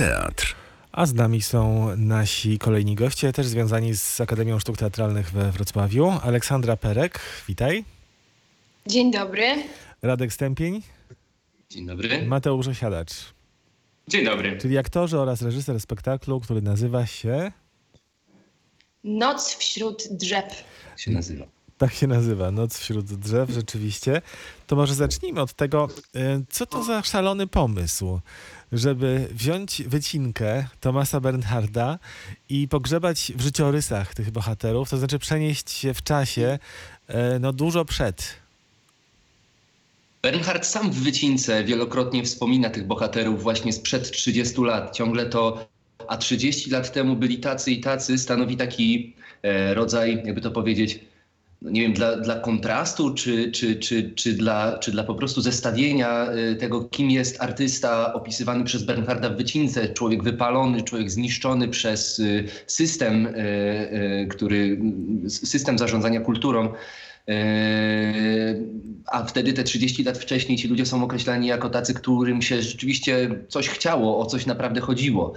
teatr. A z nami są nasi kolejni goście, też związani z Akademią Sztuk Teatralnych we Wrocławiu. Aleksandra Perek, witaj. Dzień dobry. Radek Stępień, Dzień dobry. Mateusz Osiadacz, Dzień dobry. czyli aktorzy oraz reżyser spektaklu, który nazywa się... Noc wśród drzew. Jak się nazywa? Tak się nazywa, Noc wśród drzew, rzeczywiście. To może zacznijmy od tego, y, co to za szalony pomysł, żeby wziąć wycinkę Tomasa Bernharda i pogrzebać w życiorysach tych bohaterów, to znaczy przenieść się w czasie y, no dużo przed. Bernhard sam w wycince wielokrotnie wspomina tych bohaterów właśnie sprzed 30 lat. Ciągle to, a 30 lat temu byli tacy i tacy, stanowi taki e, rodzaj, jakby to powiedzieć, nie wiem, dla, dla kontrastu, czy, czy, czy, czy, dla, czy dla po prostu zestawienia e, tego, kim jest artysta opisywany przez Bernharda w wycince. Człowiek wypalony, człowiek zniszczony przez e, system, e, który, system zarządzania kulturą. A wtedy te 30 lat wcześniej ci ludzie są określani jako tacy, którym się rzeczywiście coś chciało, o coś naprawdę chodziło.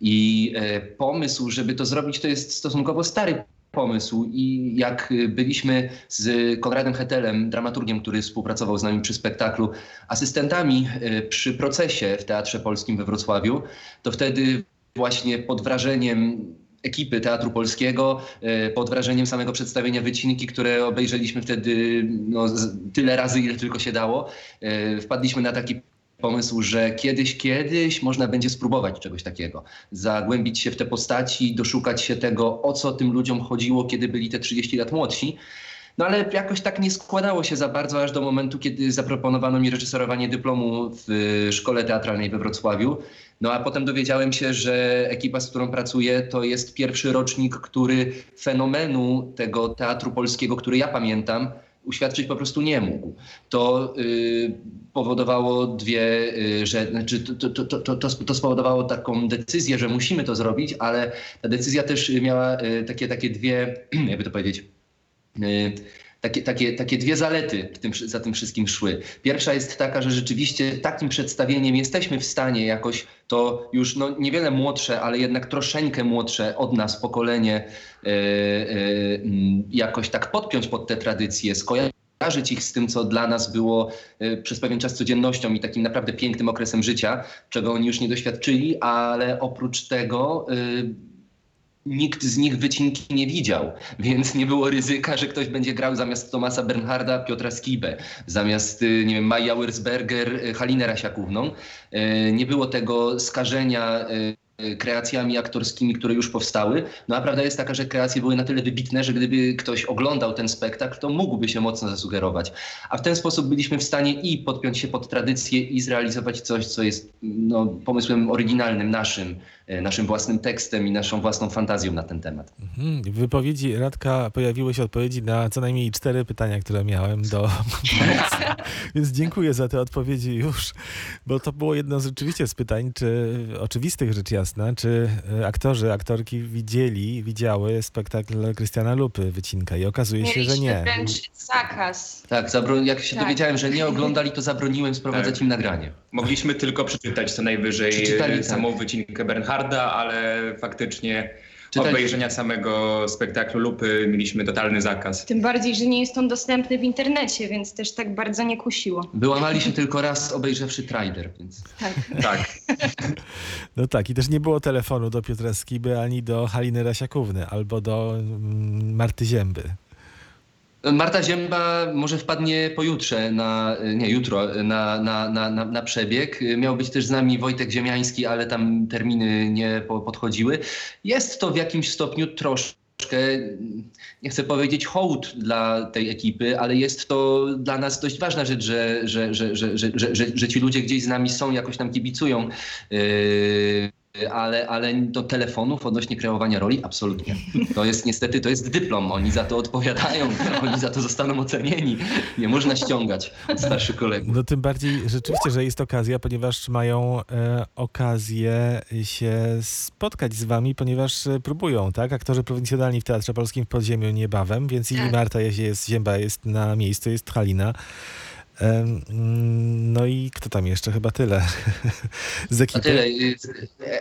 I pomysł, żeby to zrobić, to jest stosunkowo stary pomysł. I jak byliśmy z Konradem Hetelem, dramaturgiem, który współpracował z nami przy spektaklu, asystentami e, przy procesie w Teatrze Polskim we Wrocławiu, to wtedy właśnie pod wrażeniem ekipy Teatru Polskiego, e, pod wrażeniem samego przedstawienia wycinki, które obejrzeliśmy wtedy no, tyle razy, ile tylko się dało, e, wpadliśmy na taki pomysł, że kiedyś, kiedyś można będzie spróbować czegoś takiego. Zagłębić się w te postaci, doszukać się tego, o co tym ludziom chodziło, kiedy byli te 30 lat młodsi. No ale jakoś tak nie składało się za bardzo, aż do momentu, kiedy zaproponowano mi reżyserowanie dyplomu w y, Szkole Teatralnej we Wrocławiu. No a potem dowiedziałem się, że ekipa, z którą pracuję, to jest pierwszy rocznik, który fenomenu tego teatru polskiego, który ja pamiętam, uświadczyć po prostu nie mógł. To y, powodowało dwie, y, że znaczy to, to, to, to, to spowodowało taką decyzję, że musimy to zrobić, ale ta decyzja też miała y, takie, takie dwie, jakby to powiedzieć, y, takie, takie, takie dwie zalety tym, za tym wszystkim szły. Pierwsza jest taka, że rzeczywiście takim przedstawieniem jesteśmy w stanie jakoś to już no, niewiele młodsze, ale jednak troszeczkę młodsze od nas pokolenie e, mm, jakoś tak podpiąć pod te tradycje, skojarzyć ich z tym, co dla nas było e, przez pewien czas codziennością i takim naprawdę pięknym okresem życia, czego oni już nie doświadczyli, ale oprócz tego nikt z nich wycinki nie widział, więc nie było ryzyka, że ktoś będzie grał zamiast Tomasa Bernharda Piotra Skibę, zamiast y, nie wiem, Maja Wersberger y, Halinę Rasiakówną. Y, Nie było tego skażenia kreacjami aktorskimi, które już powstały. No a prawda jest taka, że kreacje były na tyle wybitne, że gdyby ktoś oglądał ten spektakl, to mógłby się mocno zasugerować. A w ten sposób byliśmy w stanie i podpiąć się pod tradycję i zrealizować coś, co jest no, pomysłem oryginalnym naszym, e, naszym własnym tekstem i naszą własną fantazją na ten temat. Mhm. W wypowiedzi Radka pojawiły się odpowiedzi na co najmniej cztery pytania, które miałem do... Więc dziękuję za te odpowiedzi już, bo to było jedno z rzeczywiście z pytań, czy oczywistych rzecz jasna, czy e, aktorzy, aktorki widzieli, widziały spektakl Krystiana Lupy, Wycinka i okazuje się, że Mieliśmy nie. wręcz zakaz. Tak, jak się Tak. dowiedziałem, że nie oglądali, to zabroniłem sprowadzać Tak. im nagranie. Mogliśmy tylko przeczytać co najwyżej Przeczytali, e, tak. samą wycinkę Bernharda, ale faktycznie Czytali- obejrzenia samego spektaklu Lupy mieliśmy totalny zakaz. Tym bardziej, że nie jest on dostępny w internecie, więc też tak bardzo nie kusiło. Wyłamali się tylko raz obejrzewszy trailer, więc... Tak. Tak. No tak, i też nie było telefonu do Piotra Skiby ani do Haliny Rasiakówny albo do mm, Marty Zięby. Marta Ziemba może wpadnie pojutrze, na, nie jutro, na, na, na, na, przebieg. Miał być też z nami Wojtek Ziemiański, ale tam terminy nie podchodziły. Jest to w jakimś stopniu troszkę nie chcę powiedzieć hołd dla tej ekipy, ale jest to dla nas dość ważna rzecz, że, że, że, że, że, że, że, ci ludzie gdzieś z nami są, jakoś nam kibicują. Yy, ale, ale do telefonów odnośnie kreowania roli absolutnie. To jest niestety, to jest dyplom. Oni za to odpowiadają, oni za to zostaną ocenieni. Nie można ściągać od starszych kolegów. No tym bardziej rzeczywiście, że jest okazja, ponieważ mają e, okazję się spotkać z wami, ponieważ e, próbują, tak? Aktorzy prowincjonalni w Teatrze Polskim w Podziemiu niebawem, więc i Tak. Marta jest, jest, Zięba jest na miejscu, jest Halina. No i kto tam jeszcze? Chyba tyle. Z A ekipy. tyle. Y,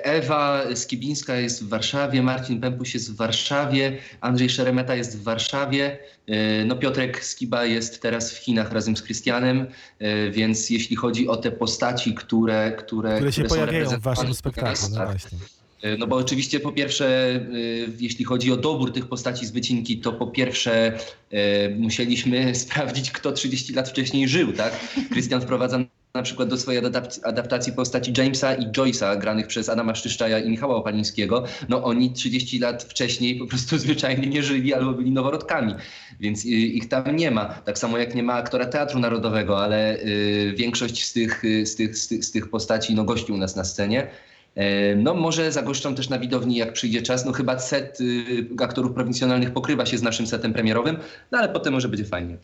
Ewa Skibińska jest w Warszawie, Marcin Pępuś jest w Warszawie, Andrzej Szeremeta jest w Warszawie, y, no Piotrek Skiba jest teraz w Chinach razem z Krystianem, y, więc jeśli chodzi o te postaci, które, które, które się są pojawiają w waszym spektaklu. No tak. właśnie. Y, No bo oczywiście po pierwsze, y, jeśli chodzi o dobór tych postaci z wycinki, to po pierwsze y, musieliśmy sprawdzić, kto 30 lat wcześniej żył, tak? Krystian wprowadza na przykład do swojej adaptacji, adaptacji postaci Jamesa i Joyce'a, granych przez Adama Szczyszczaja i Michała Opalińskiego. No oni 30 lat wcześniej po prostu zwyczajnie nie żyli albo byli noworodkami, więc y, ich tam nie ma. Tak samo jak nie ma aktora Teatru Narodowego, ale y, większość z tych, y, z, tych, z, tych, z tych postaci no, gości u nas na scenie. E, No może zagoszczą też na widowni, jak przyjdzie czas. No chyba set y, aktorów prowincjonalnych pokrywa się z naszym setem premierowym, no ale potem może będzie fajnie.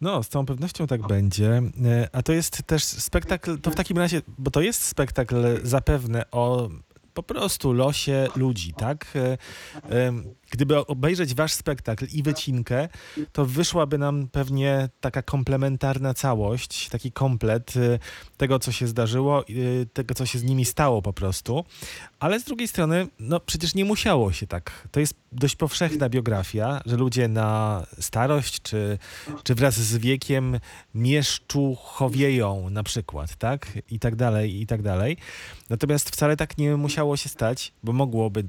No, z całą pewnością tak będzie. E, A to jest też spektakl, to w takim razie, bo to jest spektakl zapewne o po prostu losie ludzi, tak? Gdyby obejrzeć wasz spektakl i wycinkę, to wyszłaby nam pewnie taka komplementarna całość, taki komplet e, tego, co się zdarzyło, e, tego, co się z nimi stało po prostu. Ale z drugiej strony, no przecież nie musiało się tak. To jest dość powszechna biografia, że ludzie na starość czy, czy wraz z wiekiem mieszczuchowieją na przykład, tak? I tak dalej, i tak dalej. Natomiast wcale tak nie musiało się stać, bo mogłoby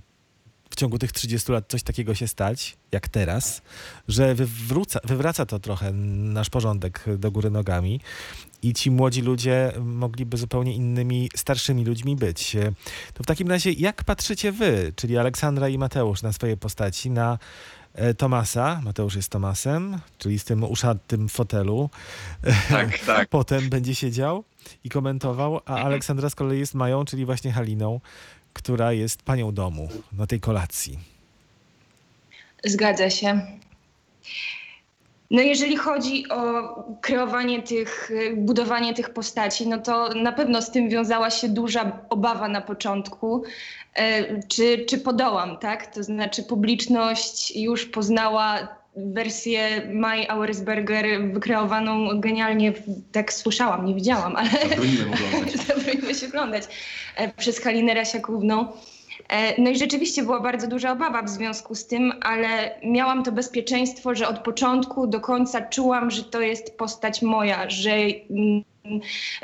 ciągu tych 30 lat coś takiego się stać, jak teraz, że wywróca, wywraca to trochę nasz porządek do góry nogami i ci młodzi ludzie mogliby zupełnie innymi, starszymi ludźmi być. To w takim razie, jak patrzycie wy, czyli Aleksandra i Mateusz, na swoje postaci, na e, Tomasa, Mateusz jest Tomasem, czyli z tym uszatym fotelu, Tak, tak. potem będzie siedział i komentował, a Aleksandra z kolei jest Mają, czyli właśnie Haliną, która jest panią domu na tej kolacji. Zgadza się. No jeżeli chodzi o kreowanie tych, budowanie tych postaci, no to na pewno z tym wiązała się duża obawa na początku, e, czy, czy podołam, tak? To znaczy publiczność już poznała wersję Mai Auersberger wykreowaną genialnie, tak słyszałam, nie widziałam, ale oglądać. zabroniło się oglądać e, przez Halinę Rasiakówną. E, No i rzeczywiście była bardzo duża obawa w związku z tym, ale miałam to bezpieczeństwo, że od początku do końca czułam, że to jest postać moja, że, mm,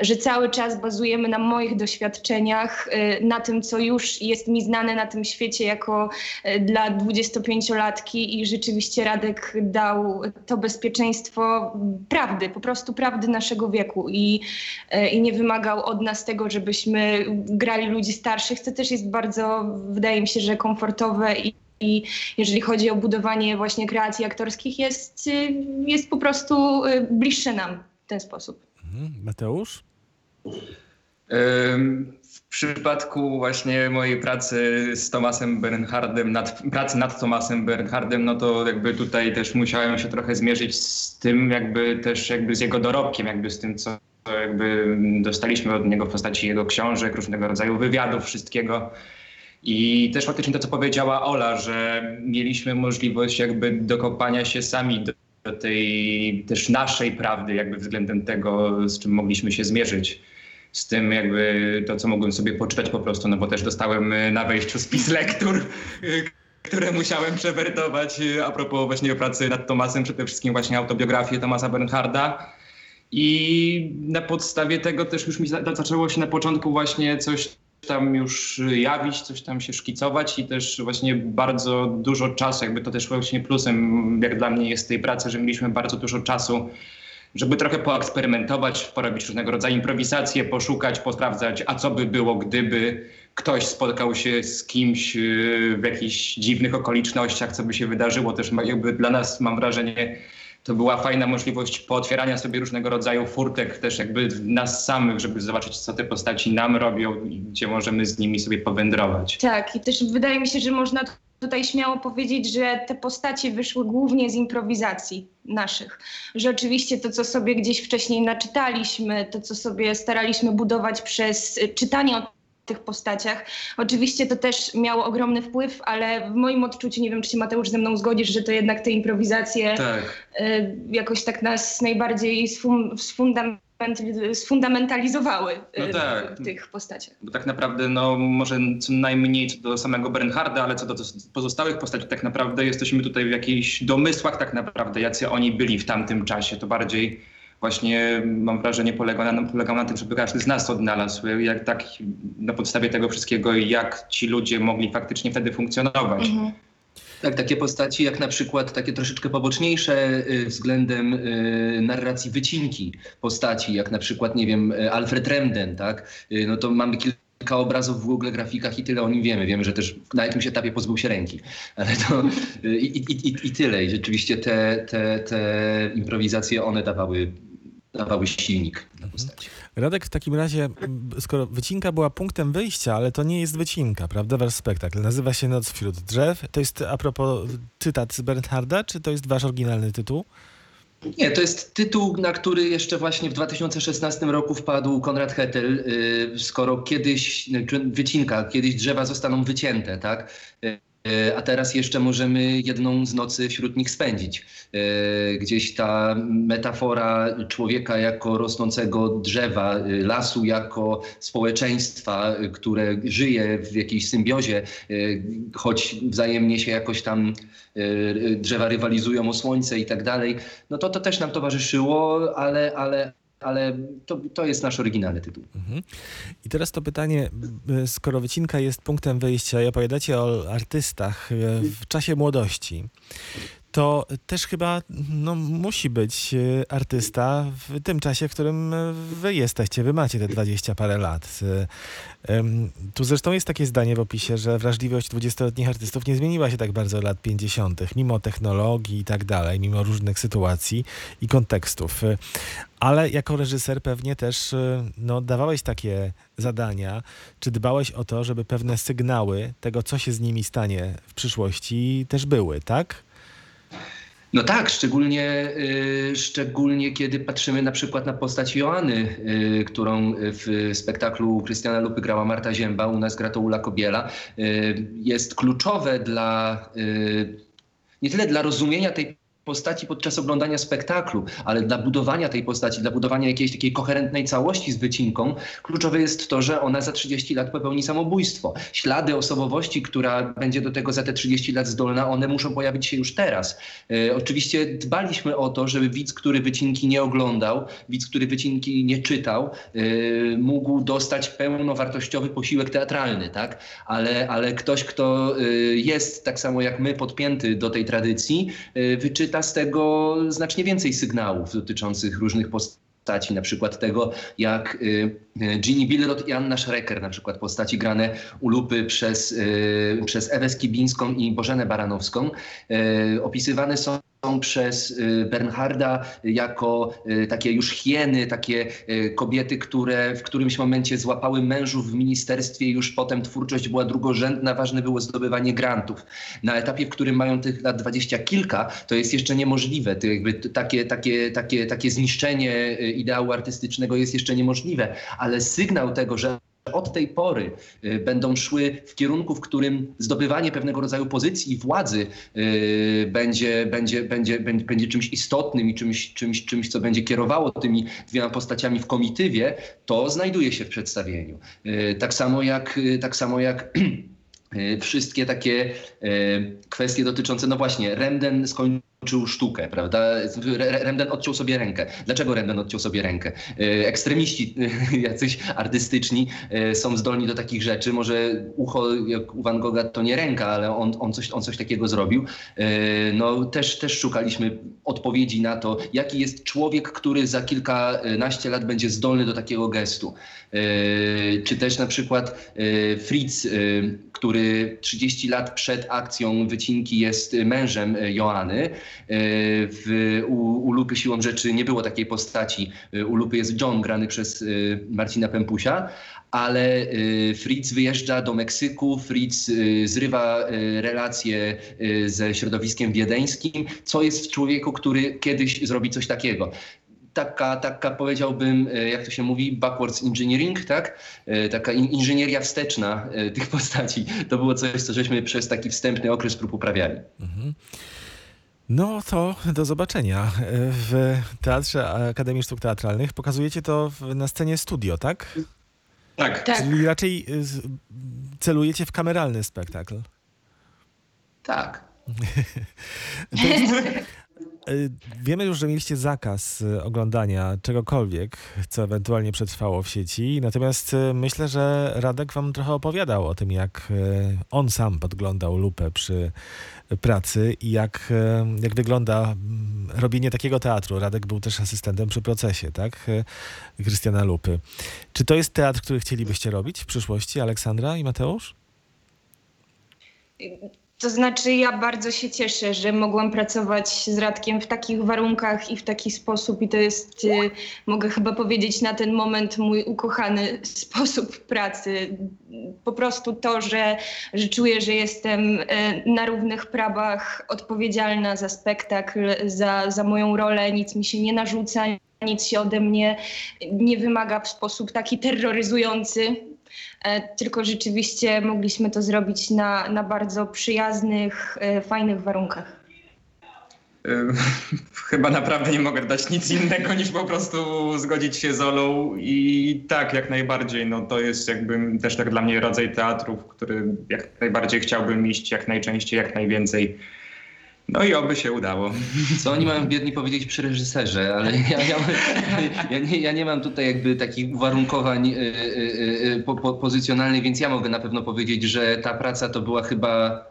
że cały czas bazujemy na moich doświadczeniach, e, na tym, co już jest mi znane na tym świecie jako e, dla 25-latki i rzeczywiście Radek dał to bezpieczeństwo prawdy, po prostu prawdy naszego wieku i, e, i nie wymagał od nas tego, żebyśmy grali ludzi starszych, co też jest bardzo, wydaje mi się, że komfortowe i i jeżeli chodzi o budowanie właśnie kreacji aktorskich, jest, y, jest po prostu y, bliższe nam w ten sposób. Mhm. Mateusz? W przypadku właśnie mojej pracy z Tomasem Bernhardem, nad, pracy nad Tomasem Bernhardem, no to jakby tutaj też musiałem się trochę zmierzyć z tym, jakby też jakby z jego dorobkiem, jakby z tym, co jakby dostaliśmy od niego w postaci jego książek, różnego rodzaju wywiadów, wszystkiego. I też faktycznie to, co powiedziała Ola, że mieliśmy możliwość jakby dokopania się sami do, do tej też naszej prawdy, jakby względem tego, z czym mogliśmy się zmierzyć. Z tym jakby to, co mogłem sobie poczytać po prostu, no bo też dostałem y, na wejściu spis lektur, y, które musiałem przewertować y, a propos właśnie pracy nad Tomasem, przede wszystkim właśnie autobiografię Tomasa Bernharda. I na podstawie tego też już mi za- zaczęło się na początku właśnie coś tam już jawić, coś tam się szkicować i też właśnie bardzo dużo czasu, jakby to też właśnie plusem jak dla mnie jest tej pracy, że mieliśmy bardzo dużo czasu, żeby trochę poeksperymentować, porobić różnego rodzaju improwizacje, poszukać, posprawdzać, a co by było, gdyby ktoś spotkał się z kimś yy, w jakichś dziwnych okolicznościach, co by się wydarzyło. Też jakby dla nas, mam wrażenie, to była fajna możliwość pootwierania sobie różnego rodzaju furtek, też jakby nas samych, żeby zobaczyć, co te postaci nam robią i gdzie możemy z nimi sobie powędrować. Tak, i też wydaje mi się, że można tutaj śmiało powiedzieć, że te postacie wyszły głównie z improwizacji naszych. Że oczywiście to, co sobie gdzieś wcześniej naczytaliśmy, to, co sobie staraliśmy budować przez czytanie tych postaciach. Oczywiście to też miało ogromny wpływ, ale w moim odczuciu, nie wiem czy się Mateusz ze mną zgodzisz, że to jednak te improwizacje Tak. y, jakoś tak nas najbardziej sfum, sfundamentalizowały y, No tak. w tych postaciach. Bo tak naprawdę, no może co najmniej co do samego Bernharda, ale co do pozostałych postaci, tak naprawdę jesteśmy tutaj w jakichś domysłach tak naprawdę, jacy oni byli w tamtym czasie. To bardziej właśnie mam wrażenie polegał na, polegał na tym, żeby każdy z nas odnalazł, jak tak na podstawie tego wszystkiego, jak ci ludzie mogli faktycznie wtedy funkcjonować. Mhm. Tak, takie postaci jak na przykład takie troszeczkę poboczniejsze y, względem y, narracji wycinki postaci, jak na przykład, nie wiem, Alfred Remden, tak? Y, no to mamy kilka obrazów w Google grafikach i tyle o nim wiemy. Wiemy, że też na jakimś etapie pozbył się ręki. Ale to i, i, i, i tyle. I rzeczywiście te, te, te improwizacje, one dawały, dawały silnik na postaci. Radek, w takim razie, skoro wycinka była punktem wyjścia, ale to nie jest wycinka, prawda? Wasz spektakl nazywa się Noc wśród drzew. To jest a propos cytat z Bernharda, czy to jest wasz oryginalny tytuł? Nie, to jest tytuł, na który jeszcze właśnie w 2016 roku wpadł Konrad Hetel, y, skoro kiedyś, czy wycinka, kiedyś drzewa zostaną wycięte, tak? Y, A teraz jeszcze możemy jedną z nocy wśród nich spędzić. Y, Gdzieś ta metafora człowieka jako rosnącego drzewa, y, lasu jako społeczeństwa, które żyje w jakiejś symbiozie, choć wzajemnie się jakoś tam drzewa rywalizują o słońce i tak dalej, no to to też nam towarzyszyło, ale, ale, ale to, to jest nasz oryginalny tytuł. Mhm. I teraz to pytanie, m, skoro wycinka jest punktem wyjścia i opowiadacie o artystach e, w czasie młodości, to też chyba no, musi być e, artysta w tym czasie, w którym e, wy jesteście, wy macie te 20 parę lat. E, Tu zresztą jest takie zdanie w opisie, że wrażliwość 20-letnich artystów nie zmieniła się tak bardzo od lat 50., mimo technologii i tak dalej, mimo różnych sytuacji i kontekstów. Ale jako reżyser pewnie też no, dawałeś takie zadania, czy dbałeś o to, żeby pewne sygnały tego, co się z nimi stanie w przyszłości, też były, tak? No tak, szczególnie, y, szczególnie kiedy patrzymy na przykład na postać Joanny, y, którą w spektaklu Krystiana Lupy grała Marta Zięba, u nas gra to Ula Kobiela. Y, jest kluczowe dla, nie tyle dla rozumienia tej postaci podczas oglądania spektaklu, ale dla budowania tej postaci, dla budowania jakiejś takiej koherentnej całości z wycinką, kluczowe jest to, że ona za 30 lat popełni samobójstwo. Ślady osobowości, która będzie do tego za te 30 lat zdolna, one muszą pojawić się już teraz. E, oczywiście dbaliśmy o to, żeby widz, który wycinki nie oglądał, widz, który wycinki nie czytał, e, mógł dostać pełnowartościowy posiłek teatralny, tak? Ale, ale ktoś, kto e, jest tak samo jak my podpięty do tej tradycji, e, wyczyta z tego znacznie więcej sygnałów dotyczących różnych postaci, na przykład tego, jak y, y, Ginny Bilrod i Anna Schrecker, na przykład postaci grane u lupy przez, y, przez Ewę Skibińską i Bożenę Baranowską, opisywane są przez y, Bernharda jako y, takie już hieny, takie y, kobiety, które w którymś momencie złapały mężów w ministerstwie już potem twórczość była drugorzędna, ważne było zdobywanie grantów. Na etapie, w którym mają tych lat dwadzieścia kilka, to jest jeszcze niemożliwe. To jakby takie, takie, takie, takie zniszczenie ideału artystycznego jest jeszcze niemożliwe, ale sygnał tego, że od tej pory y, będą szły w kierunku, w którym zdobywanie pewnego rodzaju pozycji i władzy y, będzie, będzie, będzie, będzie, czymś istotnym i czymś, czymś, czymś, co będzie kierowało tymi dwiema postaciami w komitywie, to znajduje się w przedstawieniu. Y, tak samo jak, tak samo jak wszystkie takie kwestie dotyczące, no właśnie, Remden skończył sztukę, prawda? Re- Remden odciął sobie rękę. Dlaczego Remden odciął sobie rękę? Y, Ekstremiści jacyś artystyczni y, są zdolni do takich rzeczy. Może ucho jak u Van Gogha to nie ręka, ale on, on, coś, on coś takiego zrobił. Y, No też, też szukaliśmy odpowiedzi na to, jaki jest człowiek, który za kilkanaście lat będzie zdolny do takiego gestu. Czy też na przykład Fritz, który 30 lat przed akcją wycinki jest mężem Joanny. Y, W, u, u Lupy siłą rzeczy nie było takiej postaci. Y, U Lupy jest John, grany przez y, Marcina Pempusia, ale Fritz wyjeżdża do Meksyku, Fritz zrywa relacje ze środowiskiem wiedeńskim. Co jest w człowieku, który kiedyś zrobi coś takiego? taka, taka powiedziałbym, e, jak to się mówi, backwards engineering, tak? E, Taka in, inżynieria wsteczna e, tych postaci. To było coś, co żeśmy przez taki wstępny okres prób uprawiali. No to do zobaczenia w Teatrze Akademii Sztuk Teatralnych. Pokazujecie to na scenie studio, tak? Tak. Tak. Czyli raczej y, celujecie w kameralny spektakl. Tak. Y, wiemy już, że mieliście zakaz y, oglądania czegokolwiek, co ewentualnie przetrwało w sieci. Natomiast myślę, że Radek wam trochę opowiadał o tym, jak on sam podglądał lupę przy pracy i jak, y, jak wygląda robienie takiego teatru. Radek był też asystentem przy procesie, tak? Y, Krystiana Lupy. Czy to jest teatr, który chcielibyście robić w przyszłości, Aleksandra i Mateusz? To znaczy, ja bardzo się cieszę, że mogłam pracować z Radkiem w takich warunkach i w taki sposób. I to jest, y, mogę chyba powiedzieć, na ten moment mój ukochany sposób pracy. Po prostu to, że, że czuję, że jestem y, na równych prawach odpowiedzialna za spektakl, za, za moją rolę, nic mi się nie narzuca. Nic się ode mnie nie wymaga w sposób taki terroryzujący, E, Tylko rzeczywiście mogliśmy to zrobić na, na bardzo przyjaznych, e, fajnych warunkach. Y, Chyba naprawdę nie mogę dać nic innego niż po prostu zgodzić się z Olą i tak, jak najbardziej. No to jest jakby też tak dla mnie rodzaj teatru, w który jak najbardziej chciałbym iść jak najczęściej, jak najwięcej. No i oby się udało. Co oni mają biedni powiedzieć przy reżyserze, ale ja, ja, ja, nie, ja nie mam tutaj jakby takich uwarunkowań y, y, y, po, po, pozycjonalnych, więc ja mogę na pewno powiedzieć, że ta praca to była chyba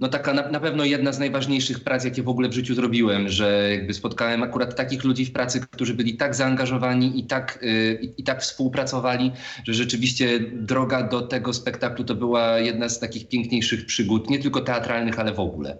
no taka na, na pewno jedna z najważniejszych prac, jakie w ogóle w życiu zrobiłem, że jakby spotkałem akurat takich ludzi w pracy, którzy byli tak zaangażowani i tak, y, i tak współpracowali, że rzeczywiście droga do tego spektaklu to była jedna z takich piękniejszych przygód, nie tylko teatralnych, ale w ogóle.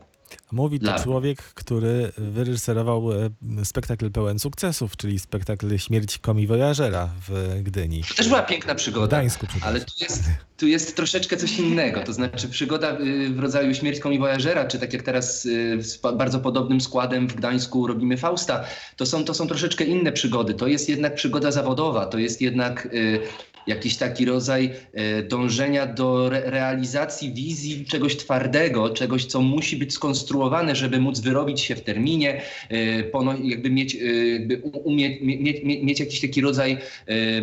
Mówi to Dla- człowiek, który wyreżyserował e, spektakl pełen sukcesów, czyli spektakl Śmierć Komi Wojażera w Gdyni. To też była piękna W przygoda. Gdańsku, Ale tu jest, tu jest troszeczkę coś innego, to znaczy przygoda y, w rodzaju Śmierć Komi Voyagera, czy tak jak teraz y, z pa- bardzo podobnym składem w Gdańsku robimy Fausta, to są, to są troszeczkę inne przygody. To jest jednak przygoda zawodowa, to jest jednak y, jakiś taki rodzaj y, dążenia do re realizacji wizji czegoś twardego, czegoś, co musi być skonstruowane, żeby móc wyrobić się w terminie, pono- jakby mieć, y, jakby umie, mie, mie, mieć jakiś taki rodzaj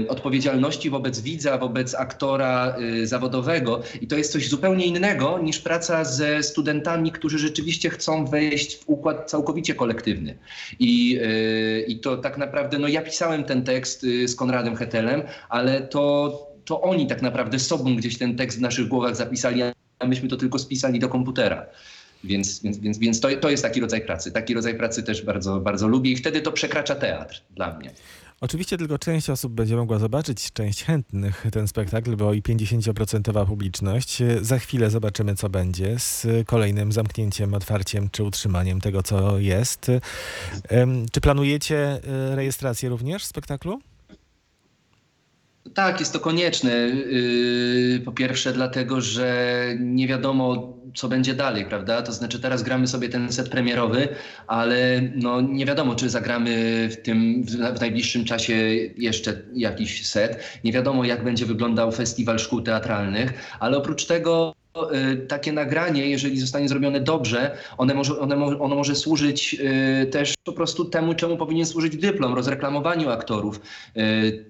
odpowiedzialności wobec widza, wobec aktora zawodowego. I to jest coś zupełnie innego niż praca ze studentami, którzy rzeczywiście chcą wejść w układ całkowicie kolektywny. I, i to tak naprawdę, no ja pisałem ten tekst z Konradem Hetelem, ale to, to oni tak naprawdę sobą gdzieś ten tekst w naszych głowach zapisali, a myśmy to tylko spisali do komputera. Więc, więc, więc, więc to, to jest taki rodzaj pracy. Taki rodzaj pracy też bardzo, bardzo lubię i wtedy to przekracza teatr dla mnie. Oczywiście tylko część osób będzie mogła zobaczyć, część chętnych ten spektakl, bo i 50% publiczność. Za chwilę zobaczymy, co będzie z kolejnym zamknięciem, otwarciem czy utrzymaniem tego, co jest. Czy planujecie e, rejestrację również spektaklu? Tak, jest to konieczne. Yy, Po pierwsze, dlatego, że nie wiadomo, co będzie dalej, prawda? To znaczy, teraz gramy sobie ten set premierowy, ale no, nie wiadomo, czy zagramy w tym w w najbliższym czasie jeszcze jakiś set. Nie wiadomo, jak będzie wyglądał festiwal szkół teatralnych, ale oprócz tego. Y, Takie nagranie, jeżeli zostanie zrobione dobrze, one może, one, ono może służyć y, też po prostu temu, czemu powinien służyć dyplom, rozreklamowaniu aktorów. Y,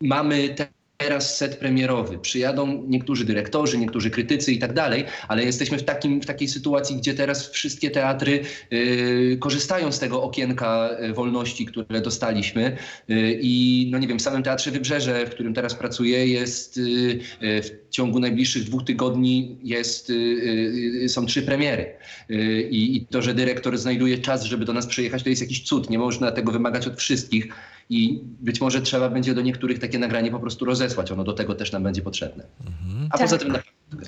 mamy teraz set premierowy. Przyjadą niektórzy dyrektorzy, niektórzy krytycy i tak dalej, ale jesteśmy w, takim, w takiej sytuacji, gdzie teraz wszystkie teatry y, korzystają z tego okienka y, wolności, które dostaliśmy. Y, I no nie wiem, w samym Teatrze Wybrzeże, w którym teraz pracuję, jest y, y, w ciągu najbliższych dwóch tygodni jest, y, są trzy premiery. I to, że dyrektor znajduje czas, żeby do nas przyjechać, to jest jakiś cud. Nie można tego wymagać od wszystkich. I być może trzeba będzie do niektórych takie nagranie po prostu rozesłać. Ono do tego też nam będzie potrzebne. A Tak. poza tym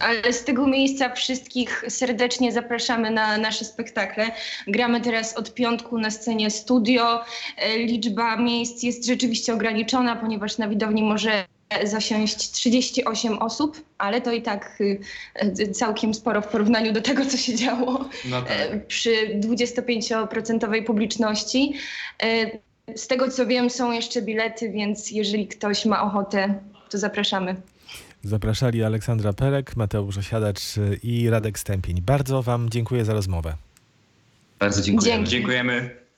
Ale z tego miejsca wszystkich serdecznie zapraszamy na nasze spektakle. Gramy teraz od piątku na scenie studio. E, Liczba miejsc jest rzeczywiście ograniczona, ponieważ na widowni może zasiąść 38 osób, ale to i tak y, y, całkiem sporo w porównaniu do tego, co się działo no e, przy 25% publiczności. Z tego co wiem, są jeszcze bilety, więc jeżeli ktoś ma ochotę, to zapraszamy. Zapraszali Aleksandra Perek, Mateusz Osiadacz i Radek Stępień. Bardzo Wam dziękuję za rozmowę. Bardzo dziękuję. Dzięki. Dziękujemy.